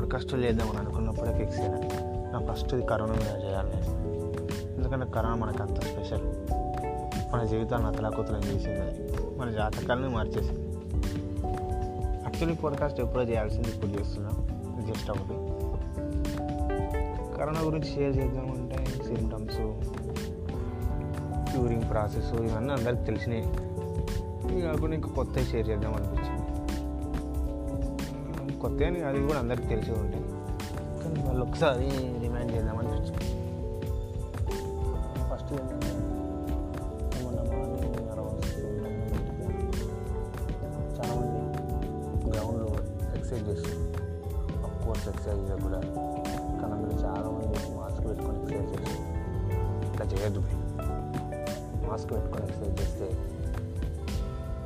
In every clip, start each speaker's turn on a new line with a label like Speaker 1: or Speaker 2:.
Speaker 1: Podcast చేద్దామని అనుకున్నప్పుడే fix అయ్యాను నా ఫస్ట్ ఇది కరోనా మీద చేయాలి. ఎందుకంటే కరోనా మనకు అంత స్పెషల్ మన జీవితాన్ని అతలాకుతలం చేసింది. అది మన జాతకాలను మార్చేసింది. యాక్చువల్లీ పాడ్కాస్ట్ ఎప్పుడో చేయాల్సింది ఇప్పుడు చేస్తున్నా. జస్ట్ ఒకటి. కరోనా గురించి షేర్ చేద్దామంటే సిమ్టమ్స్ క్యూరింగ్ ప్రాసెస్ ఇవన్నీ అందరికి తెలిసినాయి. ఇవి కాకుండా ఇంకా కొత్త షేర్ చేద్దాం అనిపించింది. కొత్త అని అది కూడా అందరికి తెలిసి ఉంటాయి కానీ వాళ్ళు ఒకసారి రిమైండ్ చేద్దామని ఫస్ట్ మొన్న మార్నింగ్ అరౌండ్ చాలామంది గ్రౌండ్లో ఎక్సర్సైజ్ చేస్తారు అఫ్ కోర్స్ ఎక్సర్సైజ్ కూడా కానీ అందులో చాలామంది మాస్క్ పెట్టుకొని ఎక్సర్సైజ్ చేస్తారు ఇట్లా చేయొద్దు మాస్క్ పెట్టుకొని ఎక్సర్సైజ్ చేస్తే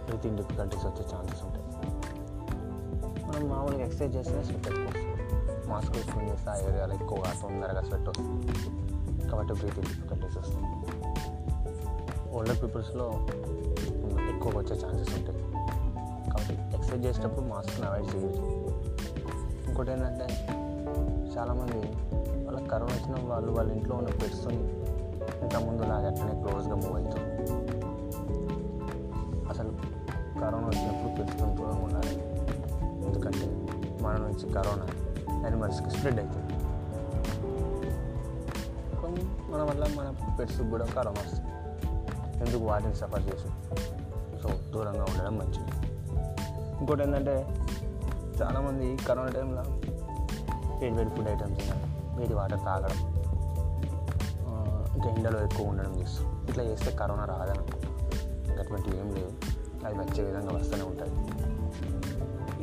Speaker 1: బ్రీతింగ్ డిఫికల్టీస్ వచ్చే ఛాన్సెస్ ఉంటాయి. మనం మామూలుగా ఎక్సర్సైజ్ చేస్తే స్వెట్ ఎక్కువ వస్తుంది. మాస్క్ వేసుకుని చేస్తే ఆ ఏరియాలో ఎక్కువగా తొందరగా స్వెట్ వస్తుంది. కాబట్టి బ్రీతింగ్ డిఫికల్టీస్ వస్తుంది ఓల్డర్ పీపుల్స్లో ఎక్కువగా వచ్చే ఛాన్సెస్ ఉంటాయి. కాబట్టి ఎక్సర్సైజ్ చేసేటప్పుడు మాస్క్ని అవాయిడ్ చేయొచ్చు ఇంకోటి ఏంటంటే చాలామంది వాళ్ళకి కరోనా వచ్చిన వాళ్ళు వాళ్ళ ఇంట్లో ఉన్న పెట్స్ని ఇంతకుముందు లాగా అట్లనే క్లోజ్గా మూవ్ అవుతారు అసలు కరోనా వచ్చినప్పుడు పెట్టుకుని దూరంగా ఉండాలి. మన నుంచి కరోనా యానిమల్స్కి స్ప్రెడ్ అవుతుంది కొన్ని మన వల్ల మన పెట్స్కి కూడా కరోనా వస్తుంది. ఎందుకు వాటిని సఫర్ చేసి? సో దూరంగా ఉండడం మంచిది. ఇంకోటి ఏంటంటే చాలామంది కరోనా టైంలో వేడి వేడి ఫుడ్ ఐటమ్స్ తినడం వేడి వాటర్ తాగడం ఇంకా ఎండలో ఎక్కువ ఉండడం చేస్తాం ఇట్లా చేస్తే కరోనా రాదని అటువంటి అటువంటివి ఏం లేదు. అది వచ్చే విధంగా వస్తూనే ఉంటుంది.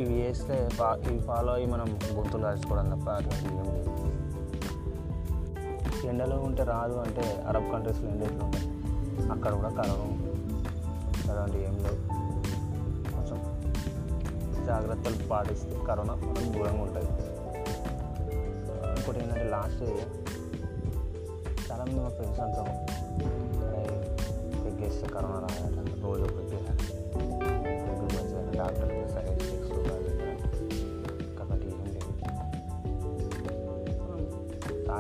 Speaker 1: ఇవి వేస్తే ఫా ఇవి ఫాలో అయ్యి మనం గొంతులు రాసుకోవడం తప్ప అటువంటివి ఏం లేదు. ఎండలో ఉంటే రాదు అంటే అరబ్ కంట్రీస్లో ఎండ ఎట్లా ఉంటాయి అక్కడ కూడా కరోనా అలాంటివి ఏం లేవు. కొంచెం జాగ్రత్తలు పాటిస్తే కరోనా మనకు దూరంగా ఉంటుంది. ఇంకోటి ఏంటంటే లాస్ట్ చాలామంది మా ఫ్రెండ్స్ అంటాం ఎగ్గేస్తే కరోనా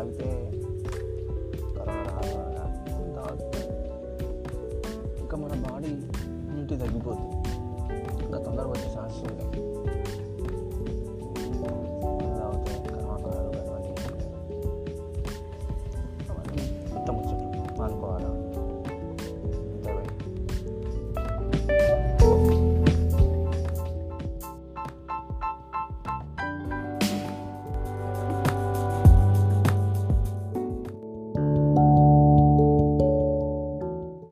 Speaker 1: తాగితే కరోనా రాదు ఇంకా మన బాడీ ఇమ్యూనిటీ తగ్గిపోతుంది. ఇంకా తొందరగా వచ్చే ఛాన్సెస్ ఉంటాయి.